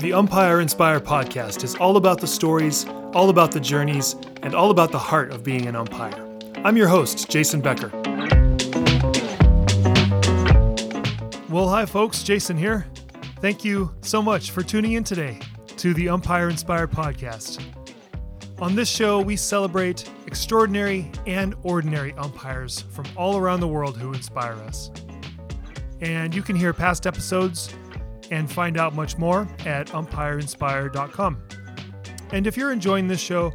The Umpire Inspire podcast is all about the stories, all about the journeys, and all about the heart of being an umpire. I'm your host, Jason Becker. Well, hi, folks. Jason here. Thank you so much for tuning in today to the Umpire Inspire podcast. On this show, we celebrate extraordinary and ordinary umpires from all around the world who inspire us. And you can hear past episodes and find out much more at umpireinspire.com. And if you're enjoying this show,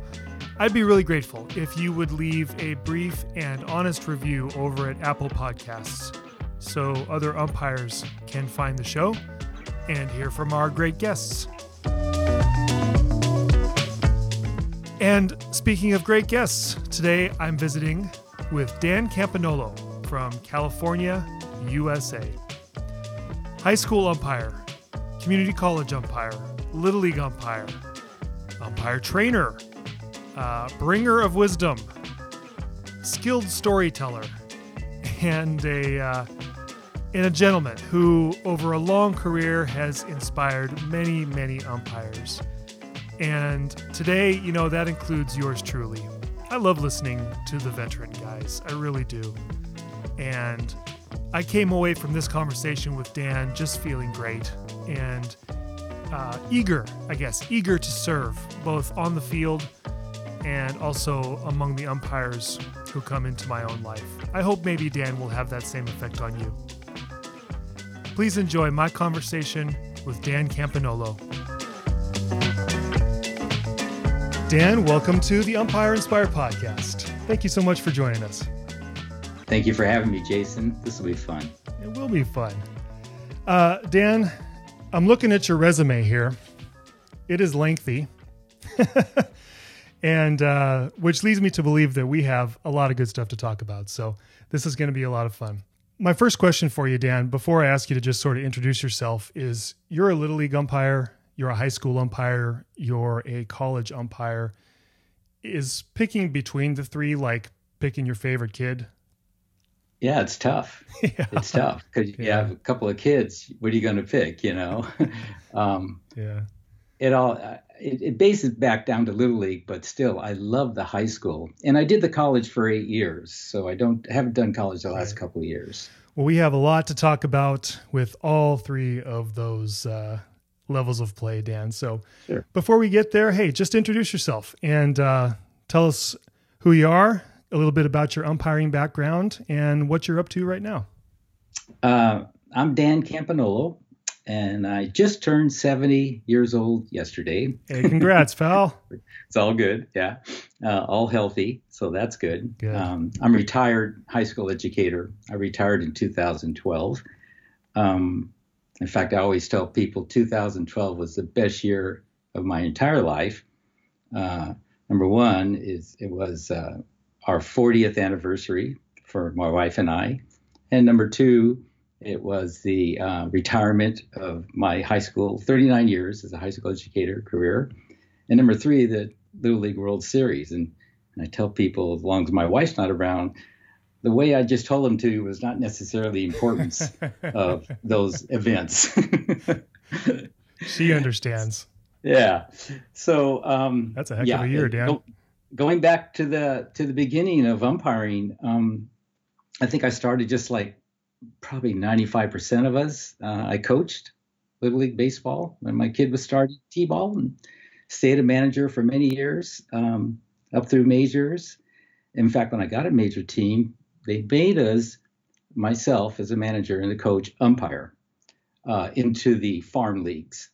I'd be really grateful if you would leave a brief and honest review over at Apple Podcasts so other umpires can find the show and hear from our great guests. And speaking of great guests, today I'm visiting with Dan Campagnolo from California, USA. High school umpire, community college umpire, little league umpire, umpire trainer, uh, bringer of wisdom, skilled storyteller, and a uh, and a gentleman who, over a long career, has inspired many, many umpires. And today, you know, that includes yours truly. I love listening to the veteran guys. I really do. And I came away from this conversation with Dan just feeling great and uh, eager, I guess, eager to serve both on the field and also among the umpires who come into my own life. I hope maybe Dan will have that same effect on you. Please enjoy my conversation with Dan Campagnolo. Dan, welcome to the Umpire Inspire podcast. Thank you so much for joining us. Thank you for having me, Jason. This will be fun. It will be fun. Uh, Dan, I'm looking at your resume here. It is lengthy, and uh, which leads me to believe that we have a lot of good stuff to talk about. So this is going to be a lot of fun. My first question for you, Dan, before I ask you to just sort of introduce yourself, is you're a little league umpire you're a high school umpire, you're a college umpire. Is picking between the three like picking your favorite kid? Yeah, it's tough. yeah. It's tough because you yeah. have a couple of kids. What are you going to pick? You know, um, yeah. It all it, it bases back down to little league, but still, I love the high school, and I did the college for eight years, so I don't haven't done college the last right. couple of years. Well, we have a lot to talk about with all three of those uh, levels of play, Dan. So sure. before we get there, hey, just introduce yourself and uh, tell us who you are, a little bit about your umpiring background, and what you're up to right now. Uh, I'm Dan Campagnolo, and I just turned 70 years old yesterday. Hey, congrats, pal. it's all good. Yeah. Uh, all healthy. So that's good. good. Um, I'm retired high school educator. I retired in 2012. Um, in fact, I always tell people 2012 was the best year of my entire life. Uh, number one is it was uh, our 40th anniversary for my wife and I, and number two, it was the uh, retirement of my high school 39 years as a high school educator career, and number three, the Little League World Series. And, and I tell people, as long as my wife's not around, the way I just told them to was not necessarily the importance of those events. she understands. Yeah. So um, that's a heck yeah, of a year, Dan. Go, going back to the to the beginning of umpiring, um, I think I started just like probably 95% of us. Uh, I coached Little League baseball when my kid was starting T-ball and stayed a manager for many years um, up through majors. In fact, when I got a major team, they made us, myself as a manager and the coach, umpire uh, into the farm leagues.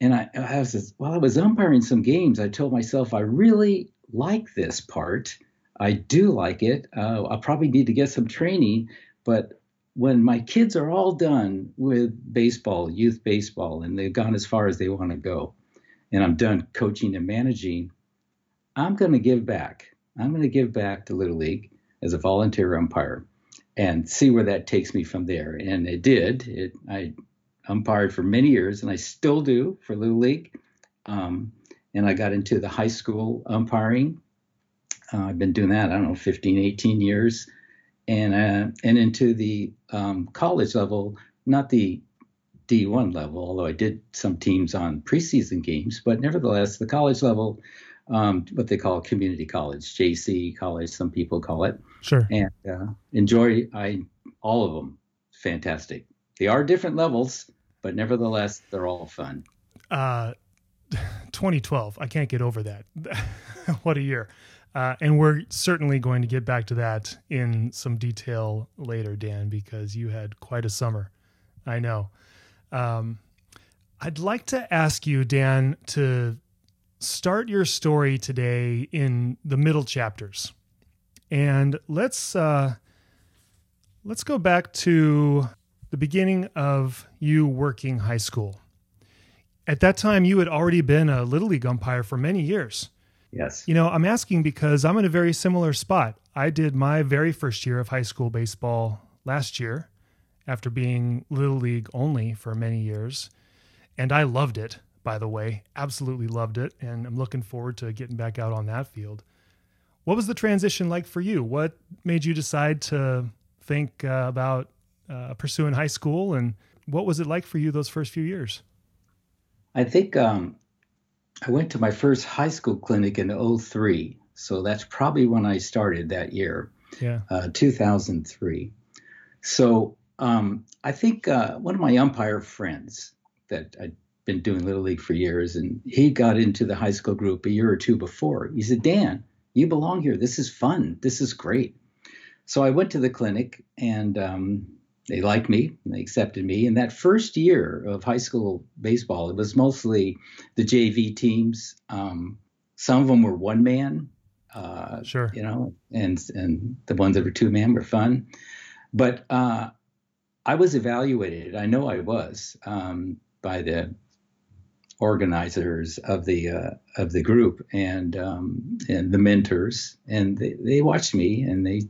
And I, I was, while I was umpiring some games, I told myself, I really like this part. I do like it. Uh, I'll probably need to get some training, but when my kids are all done with baseball, youth baseball, and they've gone as far as they want to go, and I'm done coaching and managing, I'm going to give back. I'm going to give back to Little League as a volunteer umpire and see where that takes me from there. And it did. It, I umpired for many years, and I still do for Little League. Um, and I got into the high school umpiring. Uh, I've been doing that, I don't know, 15, 18 years. And, uh, and into the um, college level, not the D1 level, although I did some teams on preseason games. But nevertheless, the college level, um, what they call community college, JC college, some people call it. Sure. And uh, enjoy I all of them. Fantastic. They are different levels, but nevertheless, they're all fun. Uh, 2012. I can't get over that. what a year. Uh, and we're certainly going to get back to that in some detail later, Dan, because you had quite a summer. I know. Um, I'd like to ask you, Dan, to start your story today in the middle chapters, and let's uh, let's go back to the beginning of you working high school. At that time, you had already been a little league umpire for many years. Yes. You know, I'm asking because I'm in a very similar spot. I did my very first year of high school baseball last year after being Little League only for many years. And I loved it, by the way, absolutely loved it. And I'm looking forward to getting back out on that field. What was the transition like for you? What made you decide to think uh, about uh, pursuing high school? And what was it like for you those first few years? I think um, I went to my first high school clinic in 03. So that's probably when I started that year, yeah. uh, 2003. So um, I think uh, one of my umpire friends that I'd been doing Little League for years, and he got into the high school group a year or two before. He said, Dan, you belong here. This is fun. This is great. So I went to the clinic and um, they liked me and they accepted me. And that first year of high school baseball, it was mostly the JV teams. Um, some of them were one man, uh, sure, you know, and and the ones that were two man were fun. But uh, I was evaluated. I know I was um, by the organizers of the uh, of the group and um, and the mentors, and they, they watched me and they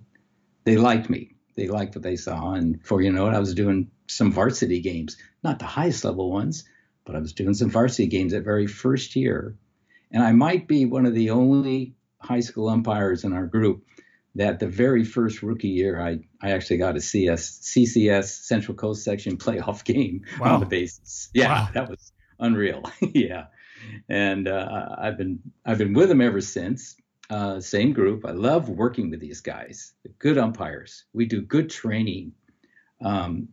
they liked me they liked what they saw. And for you know it, I was doing some varsity games, not the highest level ones, but I was doing some varsity games that very first year. And I might be one of the only high school umpires in our group that the very first rookie year, I, I actually got a CS, CCS Central Coast Section playoff game wow. on the bases. Yeah, wow. that was unreal. yeah. And uh, I've been I've been with them ever since uh, same group. I love working with these guys, good umpires. We do good training. Um,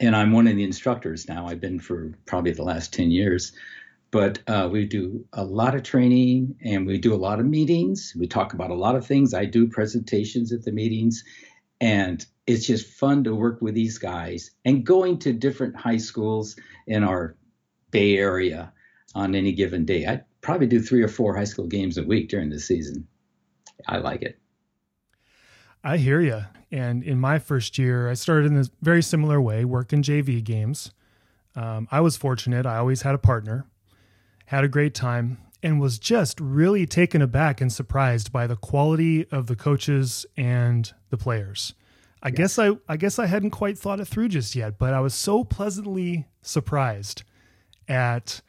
and I'm one of the instructors now. I've been for probably the last 10 years. But uh, we do a lot of training and we do a lot of meetings. We talk about a lot of things. I do presentations at the meetings. And it's just fun to work with these guys and going to different high schools in our Bay Area on any given day. I probably do three or four high school games a week during the season. I like it. I hear you. And in my first year, I started in a very similar way, working JV games. Um, I was fortunate. I always had a partner, had a great time, and was just really taken aback and surprised by the quality of the coaches and the players. I guess I, I guess I hadn't quite thought it through just yet, but I was so pleasantly surprised at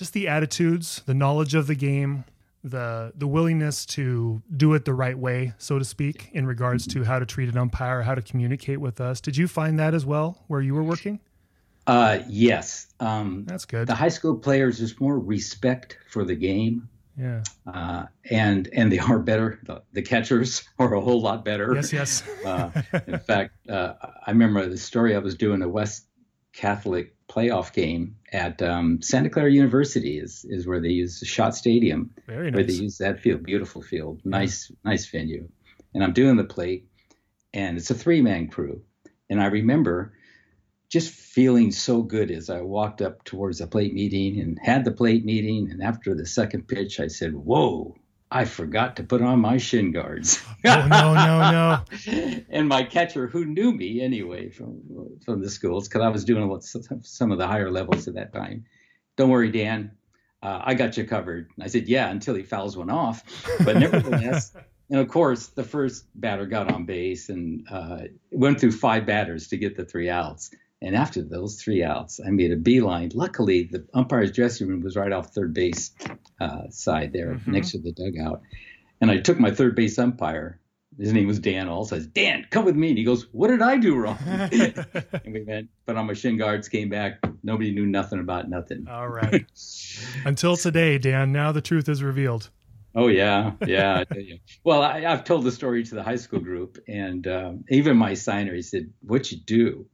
just the attitudes, the knowledge of the game, the the willingness to do it the right way, so to speak, in regards to how to treat an umpire, how to communicate with us. Did you find that as well where you were working? Uh, yes. Um, That's good. The high school players, there's more respect for the game. Yeah. Uh, and and they are better. The, the, catchers are a whole lot better. Yes, yes. uh, in fact, uh, I remember the story I was doing a West Catholic playoff game at um, Santa Clara University is is where they use the Schott Stadium. Very nice. Where they use that field, beautiful field, nice nice venue. And I'm doing the plate, and it's a three man crew. And I remember just feeling so good as I walked up towards the plate meeting and had the plate meeting. And after the second pitch, I said, "Whoa." I forgot to put on my shin guards. oh no, no, no! and my catcher, who knew me anyway from from the schools, because I was doing some of the higher levels at that time. Don't worry, Dan, uh, I got you covered. I said, yeah, until he fouls one off. But nevertheless, and of course, the first batter got on base and uh, went through five batters to get the three outs. And after those three outs, I made a beeline. Luckily, the umpire's dressing room was right off third base uh, side there, mm-hmm. next to the dugout. And I took my third base umpire his name was Dan also says, Dan, come with me. And he goes, What did I do wrong? and we went, put on my shin guards, came back. Nobody knew nothing about nothing. All right. Until today, Dan, now the truth is revealed. Oh yeah, yeah. I well, I, have told the story to the high school group, and um, even my signer, he said, "What you do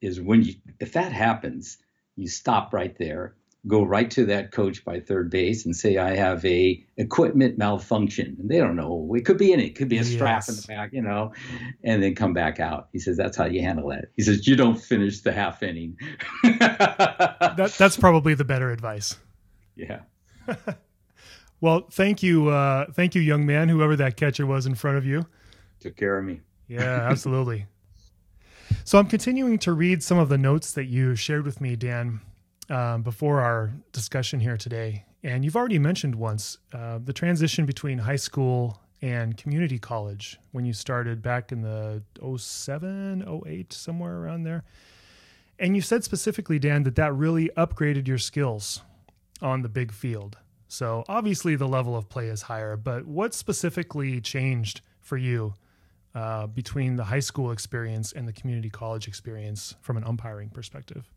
is when you, if that happens, you stop right there go right to that coach by third base and say, I have a equipment malfunction. And they don't know. It could be in it. could be a strap yes. in the back, you know, and then come back out. He says, that's how you handle that. He says, you don't finish the half inning. that, that's probably the better advice. Yeah. well, thank you. Uh, thank you, young man, whoever that catcher was in front of you. Took care of me. Yeah, absolutely. so I'm continuing to read some of the notes that you shared with me, Dan um, before our discussion here today, and you've already mentioned once uh, the transition between high school and community college when you started back in the 07, 08, somewhere around there. And you said specifically, Dan, that that really upgraded your skills on the big field. So obviously the level of play is higher, but what specifically changed for you uh, between the high school experience and the community college experience from an umpiring perspective?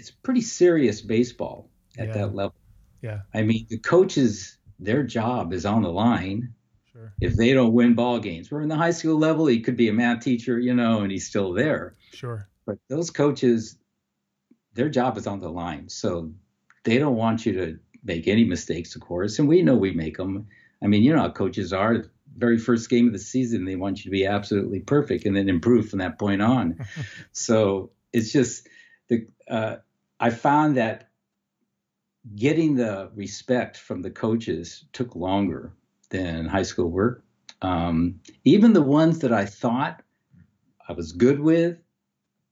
it's pretty serious baseball at yeah. that level. Yeah. I mean, the coaches, their job is on the line. Sure. If they don't win ball games, we're in the high school level. He could be a math teacher, you know, and he's still there. Sure. But those coaches, their job is on the line, so they don't want you to make any mistakes, of course. And we know we make them. I mean, you know how coaches are. Very first game of the season, they want you to be absolutely perfect and then improve from that point on. so it's just the uh, I found that getting the respect from the coaches took longer than high school work. Um, even the ones that I thought I was good with,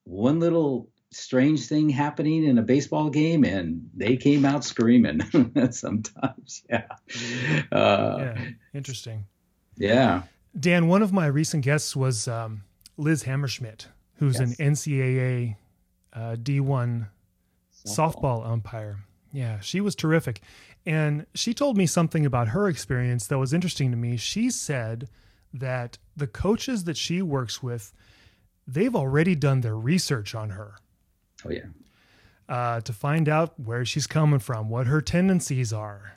one little strange thing happening in a baseball game and they came out screaming sometimes. Yeah. Uh, yeah. Interesting. Yeah. Dan, one of my recent guests was um, Liz Hammerschmidt, who's yes. an NCAA uh, D1 softball. umpire. Yeah, she was terrific. And she told me something about her experience that was interesting to me. She said that the coaches that she works with, they've already done their research on her. Oh, yeah. Uh, to find out where she's coming from, what her tendencies are,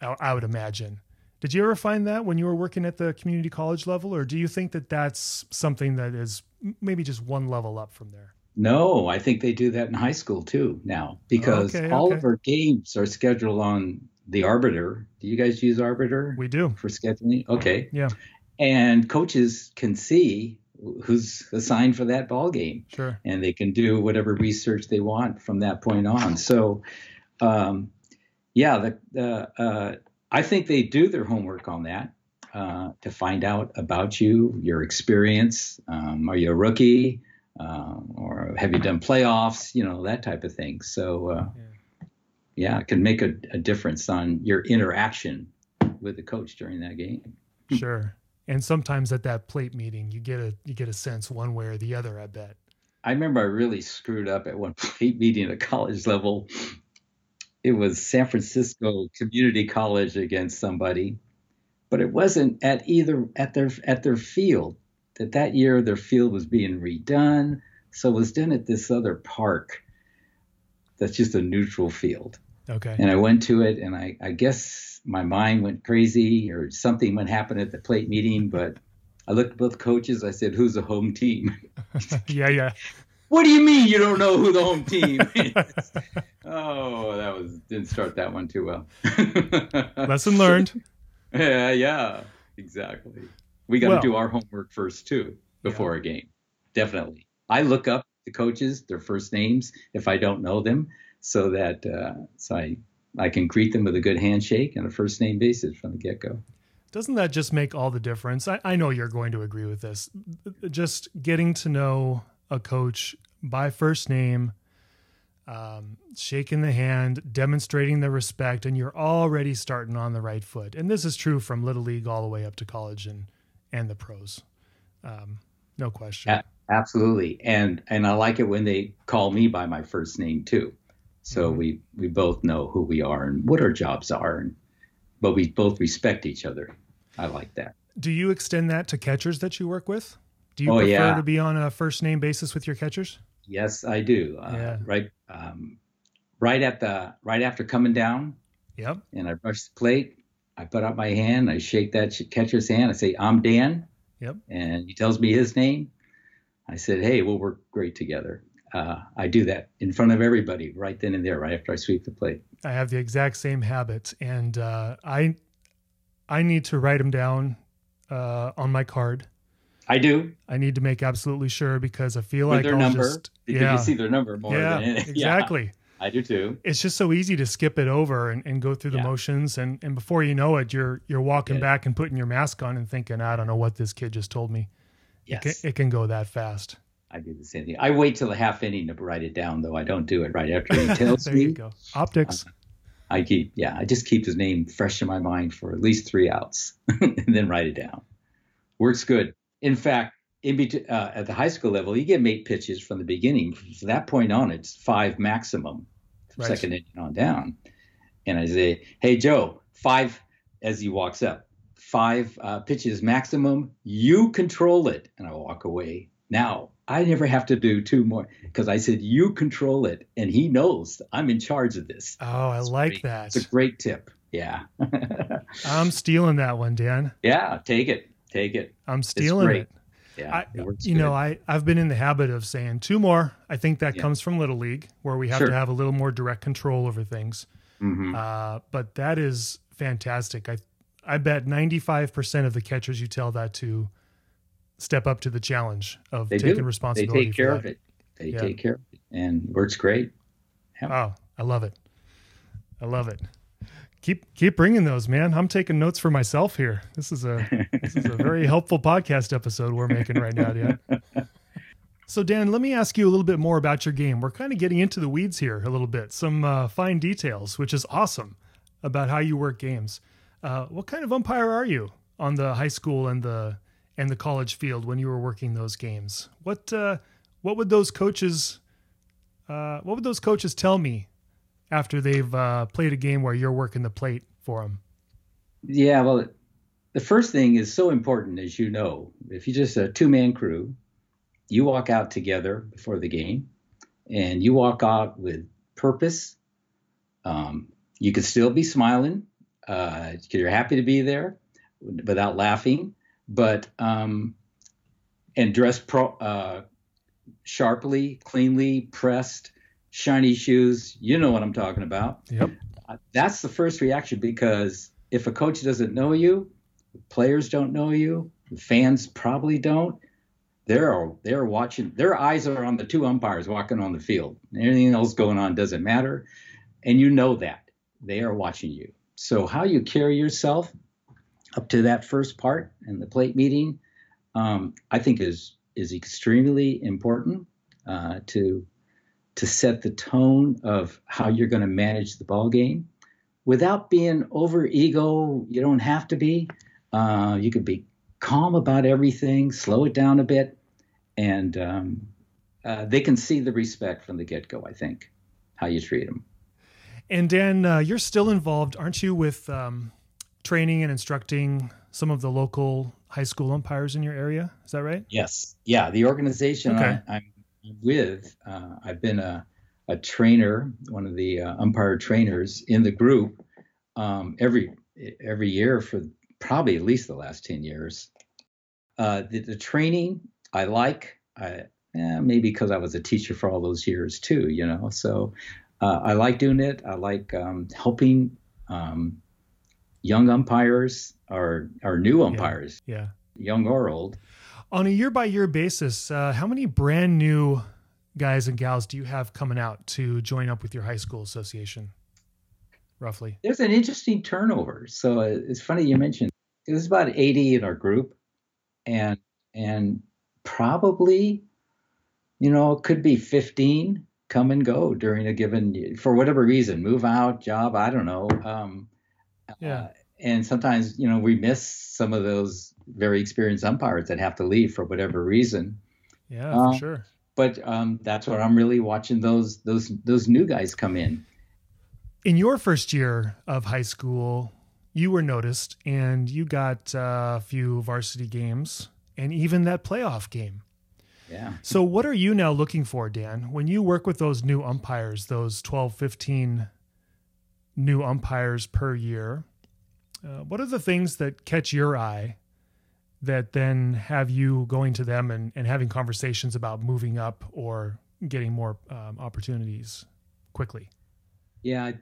I, I would imagine. Did you ever find that when you were working at the community college level, or do you think that that's something that is maybe just one level up from there? No, I think they do that in high school too now because okay, all okay. of our games are scheduled on the Arbiter. Do you guys use Arbiter? We do for scheduling. Okay. Yeah. And coaches can see who's assigned for that ball game. Sure. And they can do whatever research they want from that point on. So, um, yeah, the, the uh, I think they do their homework on that uh, to find out about you, your experience. Um, are you a rookie? um, or have you done playoffs? You know that type of thing. So uh, yeah. yeah, it can make a, a, difference on your interaction with the coach during that game. Sure. And sometimes at that plate meeting, you get a you get a sense one way or the other. I bet. I remember I really screwed up at one plate meeting at college level. It was San Francisco Community College against somebody, but it wasn't at either at their at their field that that year their field was being redone. So it was done at this other park that's just a neutral field. Okay. And I went to it, and I, I guess my mind went crazy or something went happen at the plate meeting. But I looked at both coaches. I said, "Who's the home team?" yeah, yeah. What do you mean you don't know who the home team is? oh, that was didn't start that one too well. Lesson learned. Yeah, yeah, exactly. We got to well, do our homework first too before yeah. a game. Definitely. I look up the coaches, their first names, if I don't know them, so that uh, so I I can greet them with a good handshake and a first name basis from the get go. Doesn't that just make all the difference? I, I know you're going to agree with this. Just getting to know a coach by first name, um, shaking the hand, demonstrating the respect, and you're already starting on the right foot. And this is true from little league all the way up to college and and the pros. Um, no question. Absolutely, and and I like it when they call me by my first name too. So mm-hmm. we we both know who we are and what our jobs are, and but we both respect each other. I like that. Do you extend that to catchers that you work with? Do you Oh, prefer yeah. to be on a first name basis with your catchers? Yes, I do. Uh, Yeah. Right, um, right at the right after coming down, Yep. and I brush the plate. I put out my hand. I shake that catcher's hand. I say, "I'm Dan," Yep. and he tells me his name. I said, "Hey, we'll work great together." Uh, I do that in front of everybody right then and there, right after I sweep the plate. I have the exact same habit, and uh, I I need to write them down uh, on my card. I do I need to make absolutely sure because I feel with like their I'll number just because yeah you see their number more yeah than exactly. I do too. It's just so easy to skip it over and, and go through the Yeah. motions, and and before you know it, you're you're walking Yeah. back and putting your mask on and thinking, I don't know what this kid just told me. It, Yes, can, it can go that fast. I do the same thing. I wait till the half inning to write it down, though. I don't do it right after he tells there me. you go. Optics. Uh, I keep, yeah, I just keep his name fresh in my mind for at least three outs, and then write it down. Works good. In fact, in between, uh, at the high school level, you get eight pitches from the beginning. From that point on, it's five maximum, Right. second inning on down. And I say, "Hey, Joe, five." As he walks up, five uh, pitches maximum. You control it, and I walk away. Now I never have to do two more because I said you control it, and he knows I'm in charge of this. oh, I It's like great. that. It's a great tip. Yeah. I'm stealing that one, Dan. yeah. Take it. Take it. I'm stealing it. Yeah. I, you know. I, I've been in the habit of saying two more. I think that Yeah. comes from Little League, where we have Sure. to have a little more direct control over things. Mhm. Uh, but that is fantastic. I I bet 95% of the catchers you tell that to step up to the challenge of They taking do. They responsibility. take for care of it. They Yeah. take care of it, and works great. Oh, I love it. I love it. Keep keep bringing those, man. I'm taking notes for myself here. This is a this is a very helpful podcast episode we're making right now, Dan. So, Dan, let me ask you a little bit more about your game. We're kind of getting into the weeds here a little bit, some uh, fine details, which is awesome about how you work games. Uh, what kind of umpire are you on the high school and the and the college field when you were working those games? What uh, what would those coaches uh, what would those coaches tell me after they've uh, played a game where you're working the plate for them? Yeah. Well, the first thing is so important, as you know. If you're just a two-man crew, you walk out together before the game, and you walk out with purpose. Um, you could still be smiling because you're happy to be there without laughing, but um, and dress pro, uh, sharply, cleanly, pressed, shiny shoes. You know what I'm talking about. Yep. Uh, That's the first reaction because if a coach doesn't know you, players don't know you, fans probably don't. They're they're watching. Their eyes are on the two umpires walking on the field. Anything else going on doesn't matter, and you know that they are watching you. So how you carry yourself up to that first part in the plate meeting, um, I think is is extremely important uh, to to set the tone of how you're going to manage the ball game without being over ego. You don't have to be. Uh, you could be calm about everything, slow it down a bit, and um, uh, they can see the respect from the get go. I think how you treat them. And Dan, uh, you're still involved, aren't you, with um, training and instructing some of the local high school umpires in your area? Is that right? Yes. Yeah. The organization Okay. I, I'm with, uh, I've been a, a trainer, one of the uh, umpire trainers in the group um, every every year for probably at least the last 10 years. Uh, the, the training I like, I, eh, maybe because I was a teacher for all those years too, you know. So uh, I like doing it. I like um, helping um, young umpires or, or new umpires, Yeah. young or old. On a year by year basis, uh, how many brand new guys and gals do you have coming out to join up with your high school association? Roughly. there's an interesting turnover. So uh, it's funny you mentioned it was about 80 in our group, and and probably, you know, it could be 15 come and go during a given for whatever reason, move out, job, I don't know. Um, Yeah. uh, and sometimes you know we miss some of those very experienced umpires that have to leave for whatever reason. Yeah, Uh, for sure. But um, that's what I'm really watching those those those new guys come in. In your first year of high school, you were noticed and you got uh, a few varsity games and even that playoff game. Yeah. So, what are you now looking for, Dan, when you work with those new umpires, those 12, 15 new umpires per year? Uh, what are the things that catch your eye that then have you going to them and, and having conversations about moving up or getting more um, opportunities quickly? Yeah, I,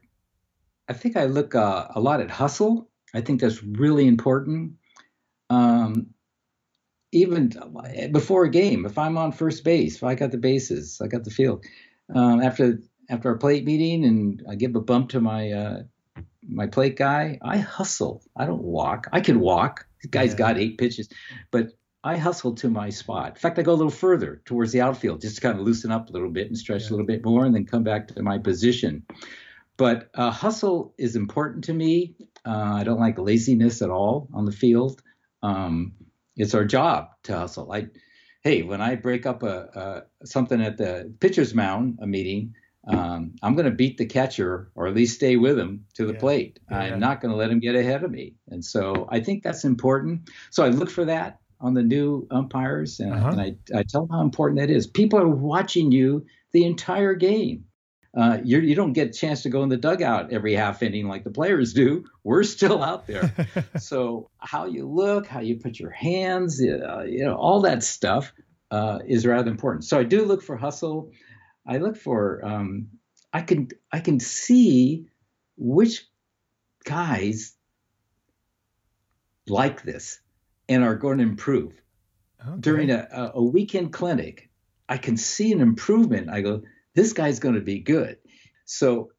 I think I look uh, a lot at hustle. I think that's really important. Um, even before a game, if I'm on first base, if I got the bases, I got the field. Um, after after our plate meeting, and I give a bump to my uh, my plate guy, I hustle. I don't walk. I can walk. The guy's yeah. got eight pitches, but I hustle to my spot. In fact, I go a little further towards the outfield just to kind of loosen up a little bit and stretch yeah. a little bit more, and then come back to my position. But uh, hustle is important to me. Uh, I don't like laziness at all on the field. Um, it's our job to hustle. I, hey, when I break up a, a something at the pitcher's mound, a meeting, um, I'm going to beat the catcher or at least stay with him to the yeah. plate. Yeah. I'm not going to let him get ahead of me. And so I think that's important. So I look for that on the new umpires and, uh-huh. and I, I tell them how important that is. People are watching you the entire game. Uh, you're, you do not get a chance to go in the dugout every half inning like the players do. We're still out there. so how you look, how you put your hands, uh, you know, all that stuff uh, is rather important. So I do look for hustle. I look for um, I can I can see which guys like this and are going to improve. Okay. During a, a weekend clinic, I can see an improvement. I go, this guy's going to be good. So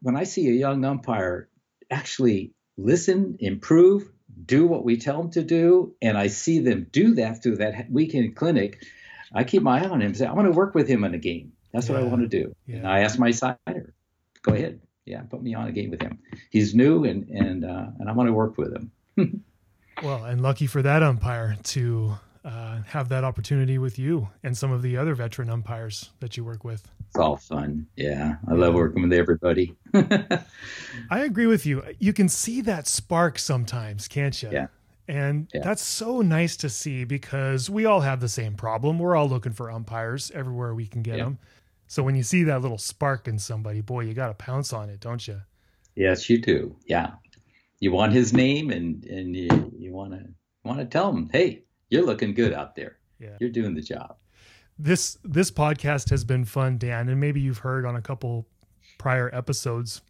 when I see a young umpire actually listen, improve, do what we tell them to do, and I see them do that through that weekend clinic, I keep my eye on him and say, I want to work with him in a game. That's yeah. what I want to do. Yeah. And I ask my signer, go ahead. Yeah, put me on a game with him. He's new and and uh, and I want to work with him. well, and lucky for that umpire to uh, have that opportunity with you and some of the other veteran umpires that you work with. It's all fun. Yeah. I love working with everybody. I agree with you. You can see that spark sometimes, can't you? Yeah. And yeah. that's so nice to see because we all have the same problem. We're all looking for umpires everywhere we can get yeah. them. So when you see that little spark in somebody, boy, you got to pounce on it, don't you? Yes, you do. Yeah. You want his name and and you, you want to want to tell him, "Hey, you're looking good out there. Yeah. You're doing the job. This this podcast has been fun, Dan, and maybe you've heard on a couple prior episodes.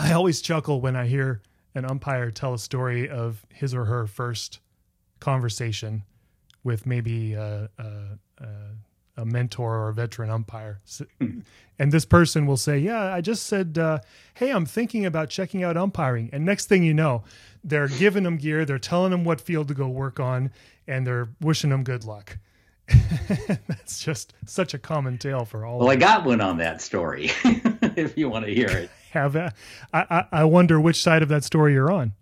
I always chuckle when I hear an umpire tell a story of his or her first conversation with maybe a, a, a, a mentor or a veteran umpire. Hmm. And this person will say, Yeah, I just said, uh, Hey, I'm thinking about checking out umpiring. And next thing you know, they're giving them gear, they're telling them what field to go work on, and they're wishing them good luck. That's just such a common tale for all. Well, I got one on that story. if you want to hear it, have a, I, I wonder which side of that story you're on.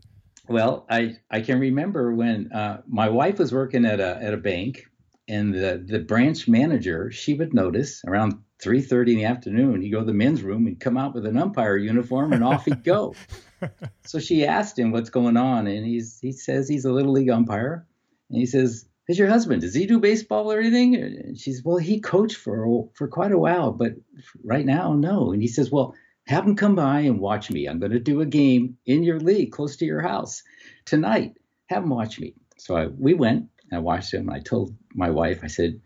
Well, I I can remember when uh, my wife was working at a at a bank, and the the branch manager she would notice around 3:30 in the afternoon he'd go to the men's room and come out with an umpire uniform and off he'd go. so she asked him what's going on, and he's he says he's a little league umpire and he says, "Is your husband? Does he do baseball or anything?" And she's, "Well, he coached for for quite a while, but right now, no." And he says, "Well, have him come by and watch me. I'm going to do a game in your league, close to your house tonight. Have him watch me." So I, we went. I watched him. And I told my wife, I said,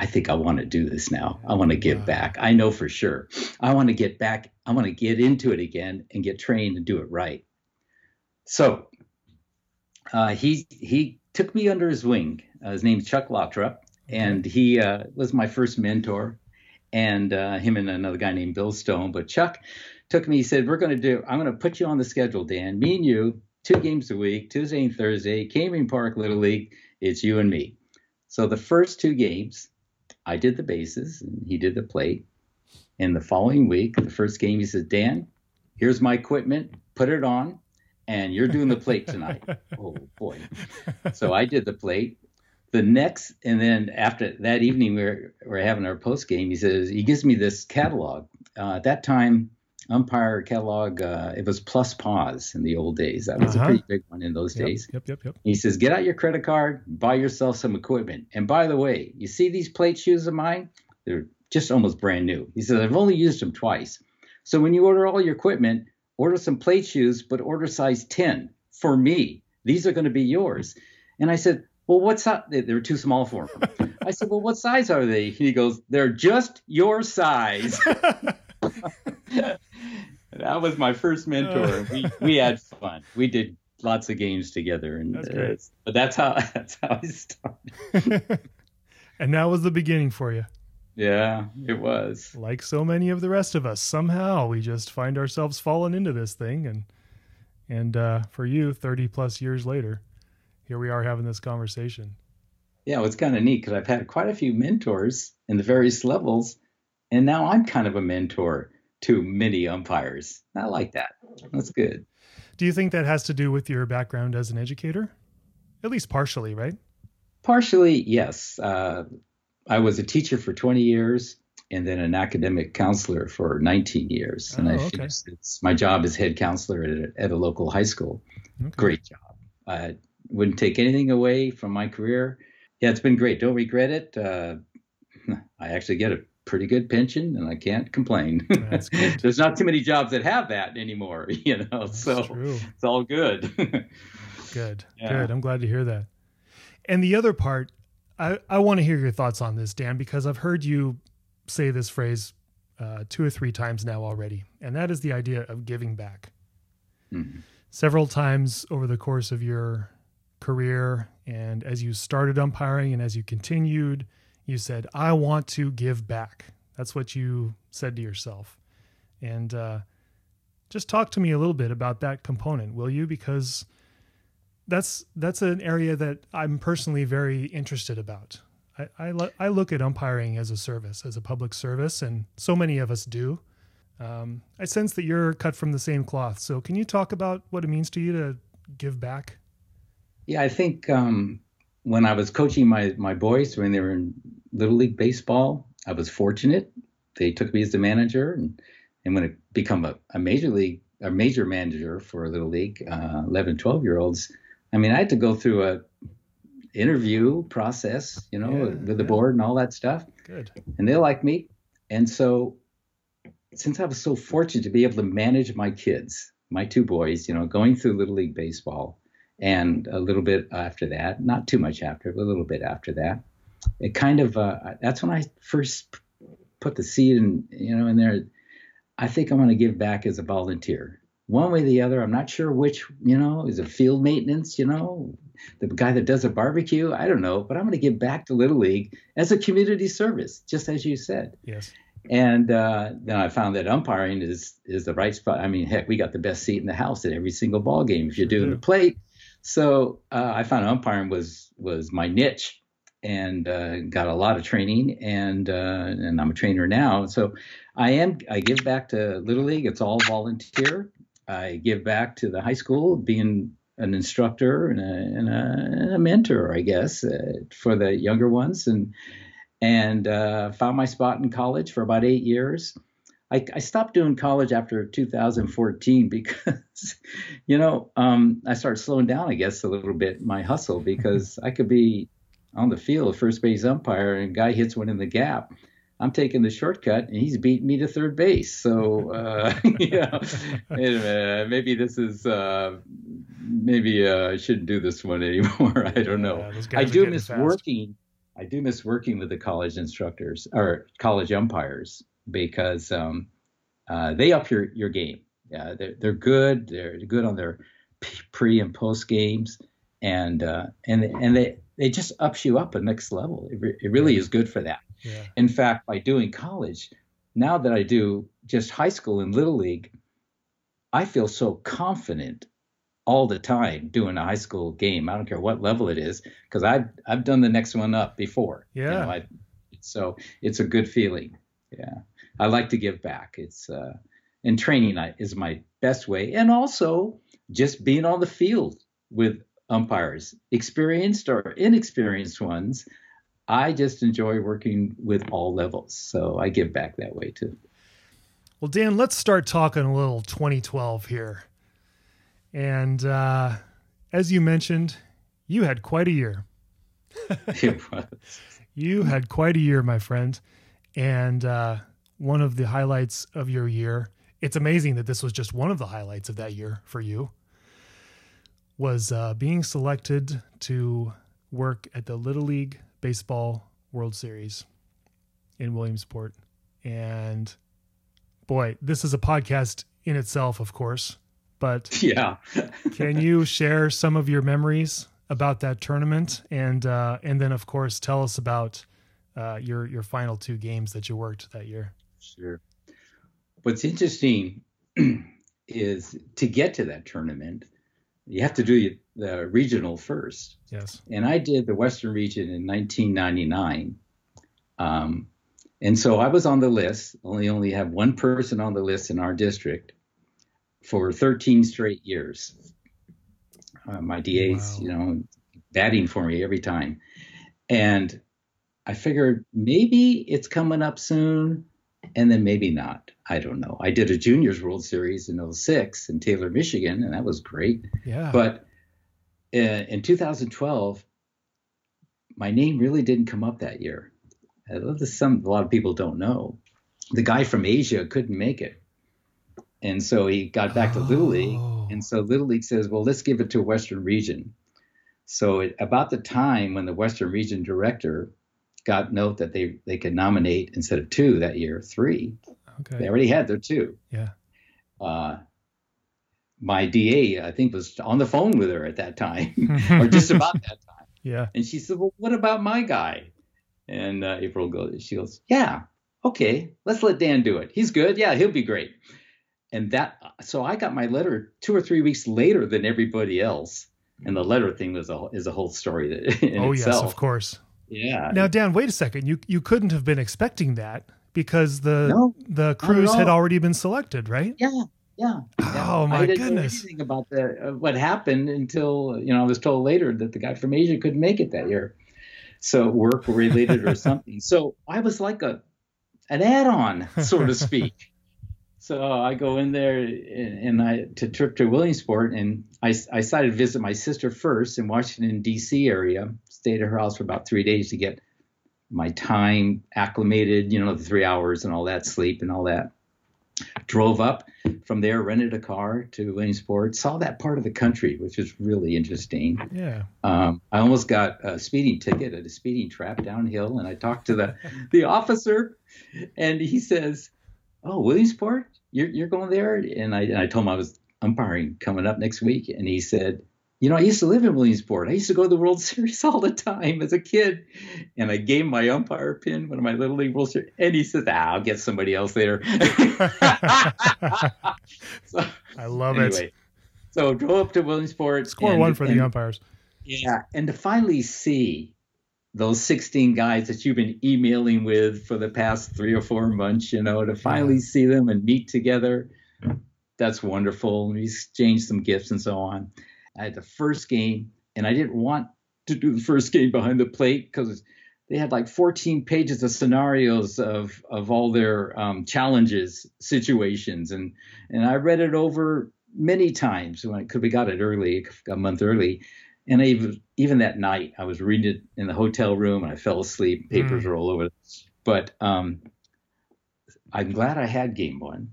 I think I want to do this now. I want to give back. I know for sure. I want to get back. I want to get into it again and get trained and do it right. So uh, he he took me under his wing. Uh, his name's Chuck Lautrop, and he uh, was my first mentor. And uh, him and another guy named Bill Stone. But Chuck took me. He said, "We're going to do. I'm going to put you on the schedule, Dan. Me and you, two games a week, Tuesday and Thursday, Cambrian Park Little League. It's you and me." So the first two games, I did the bases and he did the plate. And the following week, the first game, he said, "Dan, here's my equipment. Put it on and you're doing the plate tonight. oh boy. So I did the plate. The next, and then after that evening, we we're, we're having our post game. He says, he gives me this catalog. Uh, at that time, umpire catalog. Uh, it was Plus Pause in the old days. That was Uh-huh. a pretty big one in those Yep, days. Yep, yep, yep. He says, get out your credit card, buy yourself some equipment. And by the way, you see these plate shoes of mine? They're just almost brand new. He says, I've only used them twice. So when you order all your equipment, order some plate shoes, but order size 10 for me. These are going to be yours. And I said, well, what's size? They they were too small for him. I said, well, what size are they? He goes, they're just your size. that was my first mentor. We we had fun. We did lots of games together, and That's great. uh, but that's how that's how I started. and that was the beginning for you. Yeah, it was. Like so many of the rest of us, somehow we just find ourselves falling into this thing, and and uh, for you, thirty plus years later, here we are having this conversation. Yeah, it's kind of neat because I've had quite a few mentors in the various levels, and now I'm kind of a mentor to many umpires. I like that. That's good. Do you think that has to do with your background as an educator? At least partially, right? Partially, yes. Uh, I was a teacher for 20 years and then an academic counselor for 19 years. And Oh, I okay. finished it's my job as head counselor at a, at a local high school. Okay. Great job. I wouldn't take anything away from my career. Yeah, it's been great. Don't regret it. Uh, I actually get a pretty good pension and I can't complain. That's good. There's not too many jobs that have that anymore, you know, That's so true. it's all good. Good. Yeah. Good. I'm glad to hear that. And the other part, I, I want to hear your thoughts on this, Dan, because I've heard you say this phrase uh, two or three times now already, and that is the idea of giving back. Mhm. Several times over the course of your career, and as you started umpiring and as you continued, you said, I want to give back. That's what you said to yourself. And uh, just talk to me a little bit about that component, will you? Because that's that's an area that I'm personally very interested about. I I, lo- I look at umpiring as a service, as a public service, and so many of us do. Um, I sense that you're cut from the same cloth. So, can you talk about what it means to you to give back? Yeah, I think um, when I was coaching my my boys when they were in little league baseball, I was fortunate. They took me as the manager, and and when it become a, a major league a major manager for a little league, uh, 11, 12 year olds. I mean, I had to go through a interview process, you know, Yeah, with the yeah. board and all that stuff Good. and they like me. And so, since I was so fortunate to be able to manage my kids, my two boys, you know, going through Little League Baseball and a little bit after that, not too much after, but a little bit after that, it kind of, uh, that's when I first put the seed in, you know, in there. I think I'm going to give back as a volunteer. One way or the other, I'm not sure which, you know, is it field maintenance, you know, the guy that does a barbecue, I don't know, but I'm going to give back to Little League as a community service, just as you said. Yes. And uh, then I found that umpiring is is the right spot. I mean, heck, we got the best seat in the house at every single ball game if you're doing do. the plate. So uh, I found umpiring was was my niche, and uh, got a lot of training, and uh, and I'm a trainer now. So I am I give back to Little League. It's all volunteer. I give back to the high school, being an instructor and a, and a, and a mentor, I guess, uh, for the younger ones, and and uh, found my spot in college for about eight years. I, I stopped doing college after 2014 because, you know, um, I started slowing down, I guess, a little bit my hustle because I could be on the field, first base umpire, and a guy hits one in the gap. I'm taking the shortcut, and he's beating me to third base. So, uh, you know, minute, maybe this is, uh, maybe uh, I shouldn't do this one anymore. I don't know. Yeah, I do miss fast. working. I do miss working with the college instructors or college umpires because um, uh, they up your your game. Yeah, they're they're good. They're good on their pre and post games, and uh, and and they they just ups you up a next level. It, re- it really is good for that. Yeah. In fact, by doing college, now that I do just high school and little league, I feel so confident all the time doing a high school game. I don't care what level it is because I've I've done the next one up before. You Yeah. know, I, so it's a good feeling. Yeah, I like to give back. It's uh, and training I- is my best way, and also just being on the field with umpires, experienced or inexperienced ones. I just enjoy working with all levels, so I give back that way too. Well, Dan, let's start talking a little 2012 here. And uh, as you mentioned, you had quite a year. it was. You had quite a year, my friend. And uh, one of the highlights of your year, it's amazing that this was just one of the highlights of that year for you, was uh, being selected to work at the Little League Baseball World Series in Williamsport. And boy, this is a podcast in itself, of course. But yeah, can you share some of your memories about that tournament, and uh, and then of course tell us about uh, your your final two games that you worked that year? Sure. What's interesting is to get to that tournament, you have to do the regional first. Yes. And I did the Western region in 1999. Um, and so I was on the list. Only only have one person on the list in our district for 13 straight years. Uh, my DA's, wow. you know, batting for me every time. And I figured maybe it's coming up soon and then maybe not. I don't know. I did a juniors World Series in 06 in Taylor, Michigan, and that was great. Yeah. But in, uh, in 2012, my name really didn't come up that year. This some a lot of people don't know. The guy from Asia couldn't make it, and so he got back to Little League. Oh. And so Little League says, "Well, let's give it to Western Region." So it, about the time when the Western Region director got note that they they could nominate instead of two that year, three. Okay. They already had their two. Yeah. Uh, my DA, I think, was on the phone with her at that time, or just about that time. Yeah. And she said, "Well, what about my guy?" And uh, April goes, she goes, "Yeah, okay, let's let Dan do it. He's good. Yeah, he'll be great." And that, so I got my letter two or three weeks later than everybody else. And the letter thing was a is a whole story in oh itself. yes, of course. Yeah. Now, Dan, wait a second. You you couldn't have been expecting that because the No, the crews had already been selected, right? Yeah, yeah. yeah. Oh, my I didn't goodness. know anything about the uh, what happened until you know I was told later that the guy from Asia couldn't make it that year, so work related or something. So I was like a an add-on, so to speak. so I go in there and, and I to trip to Williamsport, and I I decided to visit my sister first in Washington D.C. area. Stayed at her house for about three days to get my time acclimated, you know, the three hours and all that sleep and all that. Drove up from there, rented a car to Williamsport, saw that part of the country, which was really interesting. Yeah. Um, I almost got a speeding ticket at a speeding trap downhill, and I talked to the the officer, and he says, "Oh, Williamsport, you're you're going there?" And I and I told him I was umpiring coming up next week, and he said, "You know, I used to live in Williamsport. I used to go to the World Series all the time as a kid." And I gave my umpire pin, one of my little league World Series, and he says, ah, "I'll get somebody else there." so, I love anyway, it. so drove up to Williamsport. Score and- one for the umpires. yeah, and to finally see those 16 guys that you've been emailing with for the past three or four months, you know, to finally see them and meet together, that's wonderful. We exchanged some gifts and so on. I had the first game, and I didn't want to do the first game behind the plate because they had like 14 pages of scenarios of of all their um, challenges, situations, and and I read it over many times when because we got it early, a month early, and I even even that night I was reading it in the hotel room and I fell asleep. Papers were all over, but um, I'm glad I had game one.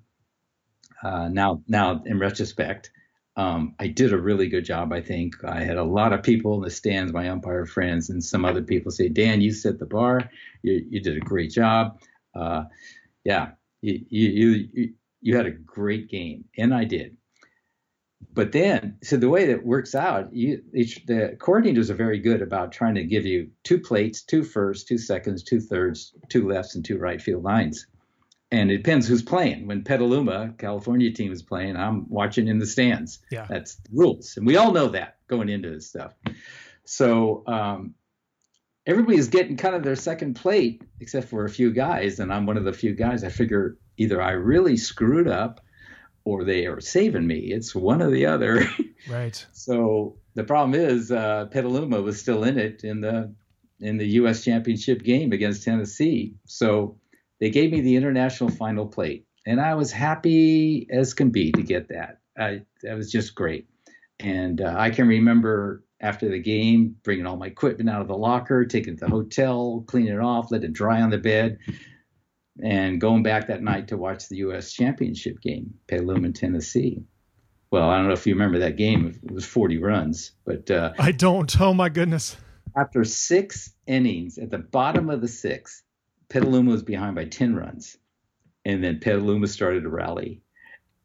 Uh, now now in retrospect, um, I did a really good job. I think I had a lot of people in the stands, my umpire friends, and some other people say, "Dan, you set the bar. You, you did a great job. Uh, yeah, you, you you you had a great game, and I did." But then, so the way that works out, you each, the coordinators are very good about trying to give you two plates, two firsts, two seconds, two thirds, two lefts, and two right field lines and it depends who's playing. When Petaluma, California team is playing, I'm watching in the stands. Yeah. That's the rules, and we all know that going into this stuff. So um, everybody is getting kind of their second plate, except for a few guys, and I'm one of the few guys. I figure either I really screwed up, or they are saving me. It's one or the other. Right. So the problem is uh, Petaluma was still in it in the in the U.S. championship game against Tennessee. So they gave me the international final plate, and I was happy as can be to get that. I, that was just great. And uh, I can remember after the game bringing all my equipment out of the locker, taking it to the hotel, cleaning it off, let it dry on the bed, and going back that night to watch the U.S. Championship game, Petaluma, Tennessee. Well, I don't know if you remember that game. It was 40 runs, but uh, I don't. Oh my goodness! After six innings, at the bottom of the sixth, Petaluma was behind by 10 runs, and then Petaluma started to rally,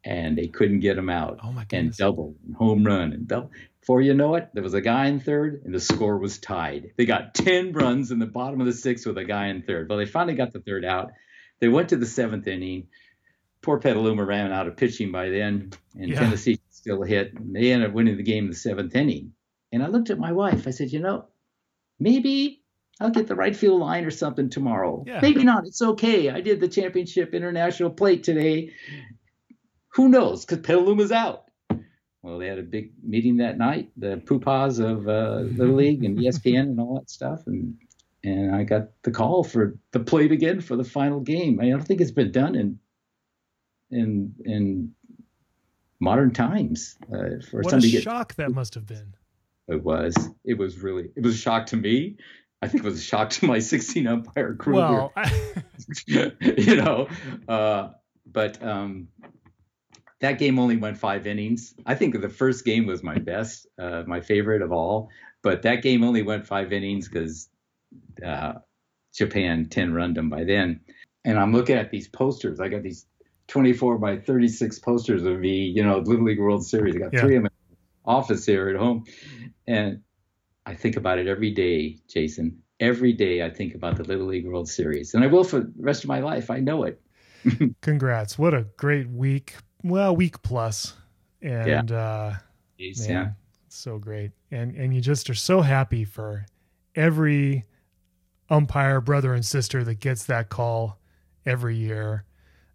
and they couldn't get him out. Oh my goodness! And double, and home run, and double. Before you know it, there was a guy in third, and the score was tied. They got 10 runs in the bottom of the sixth with a guy in third. Well, they finally got the third out. They went to the seventh inning. Poor Petaluma ran out of pitching by then, and yeah. Tennessee still hit. And they ended up winning the game in the seventh inning. And I looked at my wife. I said, you know, maybe I'll get the right field line or something tomorrow. Yeah. Maybe not. It's okay. I did the championship international plate today. Who knows? Because Petaluma's out. Well, they had a big meeting that night, the poopahs of uh, Little League and ESPN and all that stuff, and and I got the call for the plate again for the final game. I don't think it's been done in in in modern times. Uh, for what a get, shock that must have been. It was. It was really. It was a shock to me. I think it was a shock to my 16 umpire crew. Well, I... you know, uh, but um, that game only went five innings. I think the first game was my best, uh, my favorite of all. But that game only went five innings because uh, Japan 10 run them by then. And I'm looking at these posters. I got these 24 by 36 posters of me, you know, Little League World Series. I got yeah. three of them in the office here at home. And I think about it every day, Jason. Every day I think about the Little League World Series. And I will for the rest of my life. I know it. Congrats. What a great week well week plus. and yeah. uh, Jeez, man, yeah, so great, and and you just are so happy for every umpire brother and sister that gets that call every year,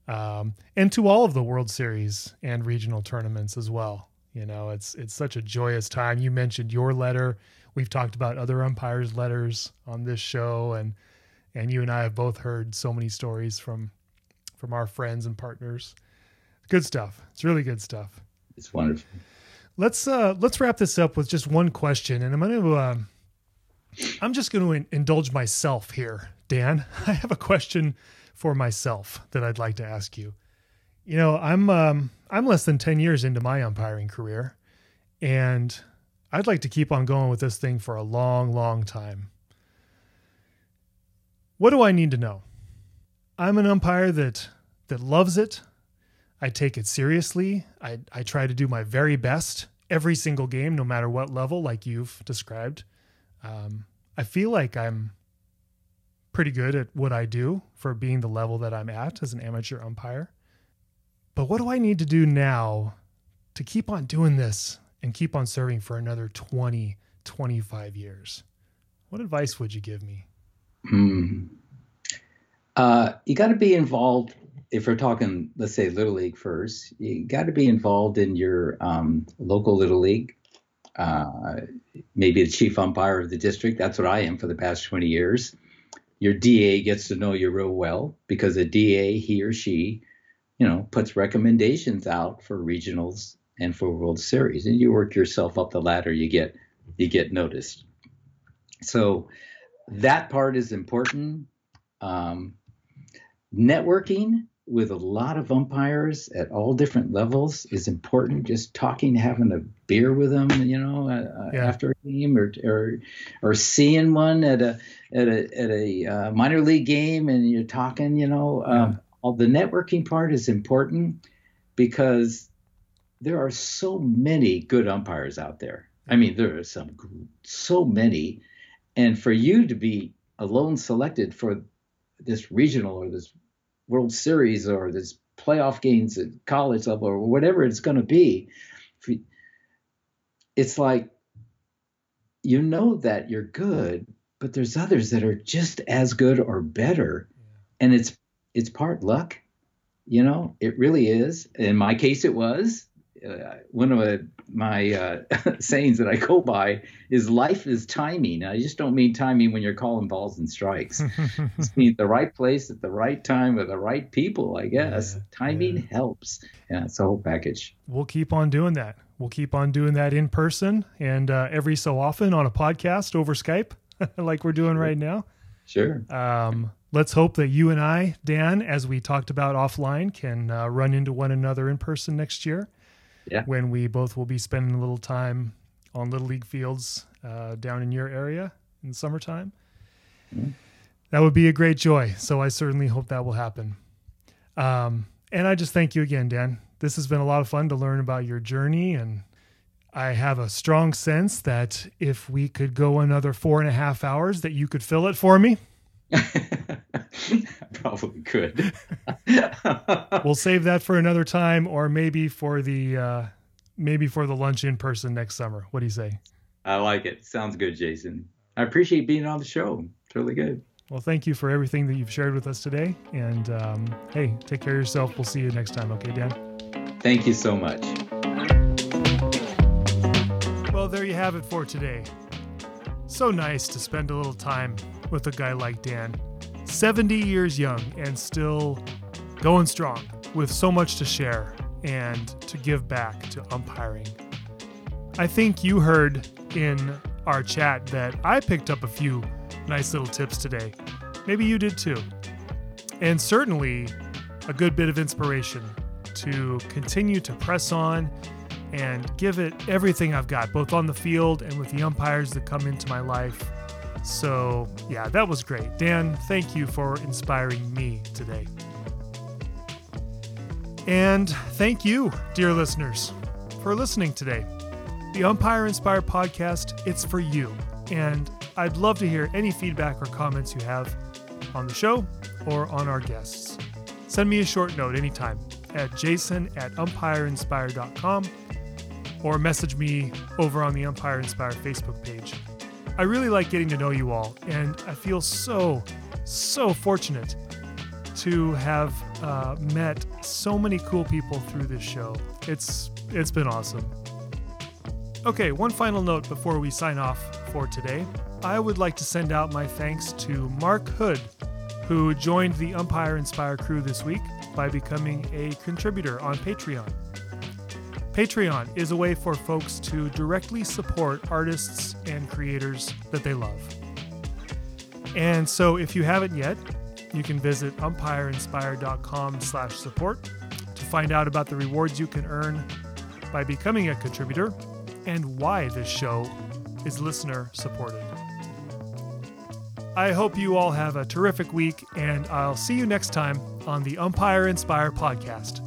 um, and to all of the World Series and regional tournaments as well. You know, it's it's such a joyous time. You mentioned your letter. We've talked about other umpires' letters on this show, and and you and I have both heard so many stories from from our friends and partners Good stuff. It's really good stuff. It's wonderful. Let's uh let's wrap this up with just one question, and I'm going to uh, I'm just going to in- indulge myself here, Dan. I have a question for myself that I'd like to ask you. You know, I'm um I'm less than 10 years into my umpiring career, and I'd like to keep on going with this thing for a long, long time. What do I need to know? I'm an umpire that that loves it. I take it seriously. I, I try to do my very best every single game, no matter what level, like you've described. Um, I feel like I'm pretty good at what I do for being the level that I'm at as an amateur umpire. But what do I need to do now to keep on doing this and keep on serving for another 20, 25 years? What advice would you give me? Hmm. Uh, you got to be involved if we're talking, let's say Little League first, you got to be involved in your um, local Little League. Uh, maybe the chief umpire of the district. That's what I am for the past 20 years. Your DA gets to know you real well because the DA, he or she, you know, puts recommendations out for regionals and for World Series, and you work yourself up the ladder. You get you get noticed. So that part is important. Um, networking with a lot of umpires at all different levels is important. Just talking, having a beer with them, you know, uh, uh, yeah. after a game, or, or or seeing one at a at a at a uh, minor league game, and you're talking, you know, yeah. um, all the networking part is important because there are so many good umpires out there. I mean, mm-hmm. there are some so many, and for you to be alone selected for this regional or this World Series or this playoff games at college level or whatever it's going to be, it's like you know that you're good, but there's others that are just as good or better, and it's it's part luck. You know, it really is. In my case, it was. Uh, one of my uh, sayings that I go by is life is timing. I just don't mean timing when you're calling balls and strikes. it's being the right place at the right time with the right people, I guess. Yeah, timing yeah. helps. Yeah, it's a whole package. We'll keep on doing that. We'll keep on doing that in person and uh, every so often on a podcast over Skype, like we're doing right now. Sure. Um, let's hope that you and I, Dan, as we talked about offline, can uh, run into one another in person next year yeah. when we both will be spending a little time on little league fields uh, down in your area in the summertime. Mm-hmm. That would be a great joy. So I certainly hope that will happen. Um, and I just thank you again, Dan. This has been a lot of fun to learn about your journey. And I have a strong sense that if we could go another four and a half hours, that you could fill it for me. probably could. we'll save that for another time, or maybe for the uh, maybe for the lunch in person next summer. What do you say? I like it. Sounds good, Jason. I appreciate being on the show. It's really good. Well, thank you for everything that you've shared with us today. And um, hey, take care of yourself. We'll see you next time. Okay, Dan? Thank you so much. Well, there you have it for today. So nice to spend a little time with a guy like Dan. 70 years young and still going strong with so much to share and to give back to umpiring. I think you heard in our chat that I picked up a few nice little tips today. Maybe you did too. And certainly a good bit of inspiration to continue to press on and give it everything I've got, both on the field and with the umpires that come into my life so, yeah, that was great. Dan, thank you for inspiring me today. And thank you, dear listeners, for listening today. The Umpire Inspire podcast, it's for you. And I'd love to hear any feedback or comments you have on the show or on our guests. Send me a short note anytime at jason at umpireinspire.com or message me over on the Umpire Inspire Facebook page. I really like getting to know you all, and I feel so, so fortunate to have uh, met so many cool people through this show. It's it's been awesome. Okay, one final note before we sign off for today. I would like to send out my thanks to Mark Hood, who joined the Umpire Inspire crew this week by becoming a contributor on Patreon. Patreon is a way for folks to directly support artists and creators that they love. And so if you haven't yet, you can visit umpireinspire.com slash support to find out about the rewards you can earn by becoming a contributor and why this show is listener supported. I hope you all have a terrific week, and I'll see you next time on the Umpire Inspire podcast.